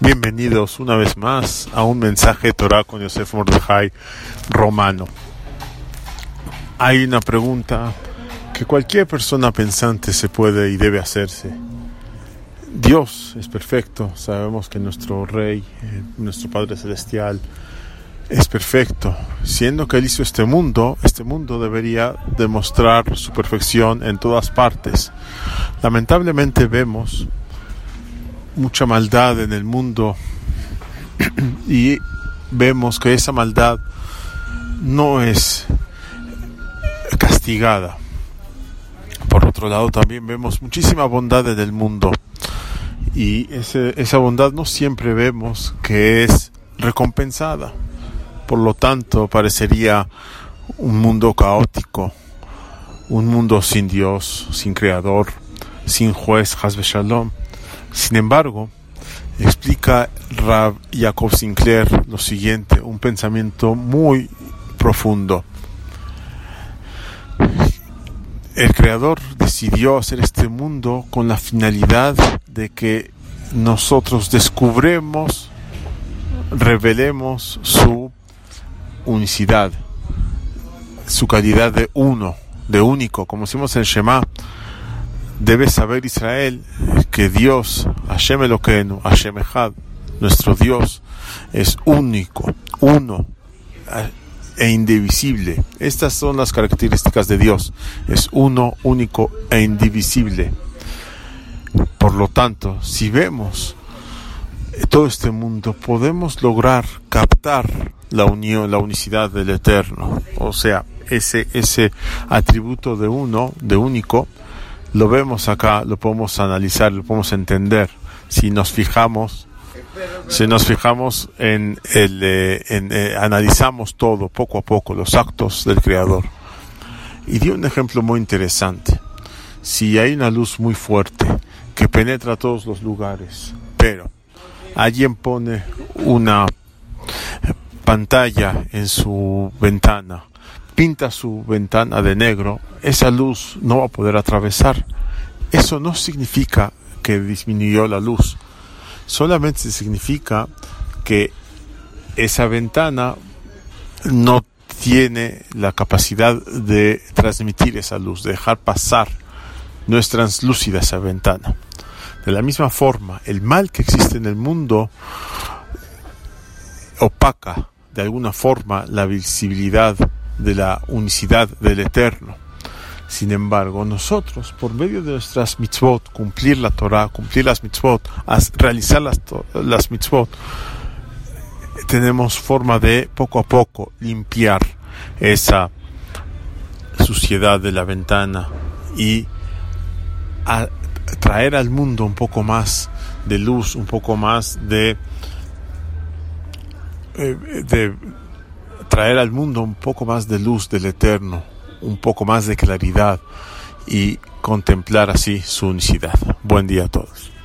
Bienvenidos una vez más a un mensaje de Torah con Yosef Mordejai Romano. Hay una pregunta que cualquier persona pensante se puede y debe hacerse. Dios es perfecto, sabemos que nuestro Rey, eh, nuestro Padre Celestial, es perfecto. Siendo que Él hizo este mundo, este mundo debería demostrar su perfección en todas partes. Lamentablemente vemos mucha maldad en el mundo y vemos que esa maldad no es castigada. Por otro lado, también vemos muchísima bondad en el mundo y esa bondad no siempre vemos que es recompensada. Por lo tanto, parecería un mundo caótico, un mundo sin Dios, sin creador, sin juez, Hasbe Shalom. Sin embargo, explica Rab Jacob Sinclair lo siguiente, un pensamiento muy profundo. El creador decidió hacer este mundo con la finalidad de que nosotros descubremos, revelemos su unicidad, su calidad de uno, de único, como decimos en Shema, debe saber Israel que Dios, Hashem Eloquenu, Hashem Echad, nuestro Dios, es único, uno e indivisible. Estas son las características de Dios. Es uno, único e indivisible. Por lo tanto, si vemos todo este mundo, podemos lograr captar la unión, la unicidad del Eterno. O sea, ese, ese atributo de uno, de único, lo vemos acá, lo podemos analizar, lo podemos entender. Si nos fijamos, si nos fijamos en el, eh, eh, analizamos todo poco a poco, los actos del Creador. Y dio un ejemplo muy interesante. Si hay una luz muy fuerte que penetra todos los lugares, pero alguien pone una pantalla en su ventana pinta su ventana de negro, esa luz no va a poder atravesar. Eso no significa que disminuyó la luz, solamente significa que esa ventana no tiene la capacidad de transmitir esa luz, de dejar pasar. No es translúcida esa ventana. De la misma forma, el mal que existe en el mundo opaca de alguna forma la visibilidad de la unicidad del Eterno. Sin embargo, nosotros, por medio de nuestras mitzvot, cumplir la Torah, cumplir las mitzvot, realizar las, las mitzvot, tenemos forma de poco a poco limpiar esa suciedad de la ventana y traer al mundo un poco más de luz, un poco más de, eh, de traer al mundo un poco más de luz del eterno, un poco más de claridad y contemplar así su unicidad. Buen día a todos.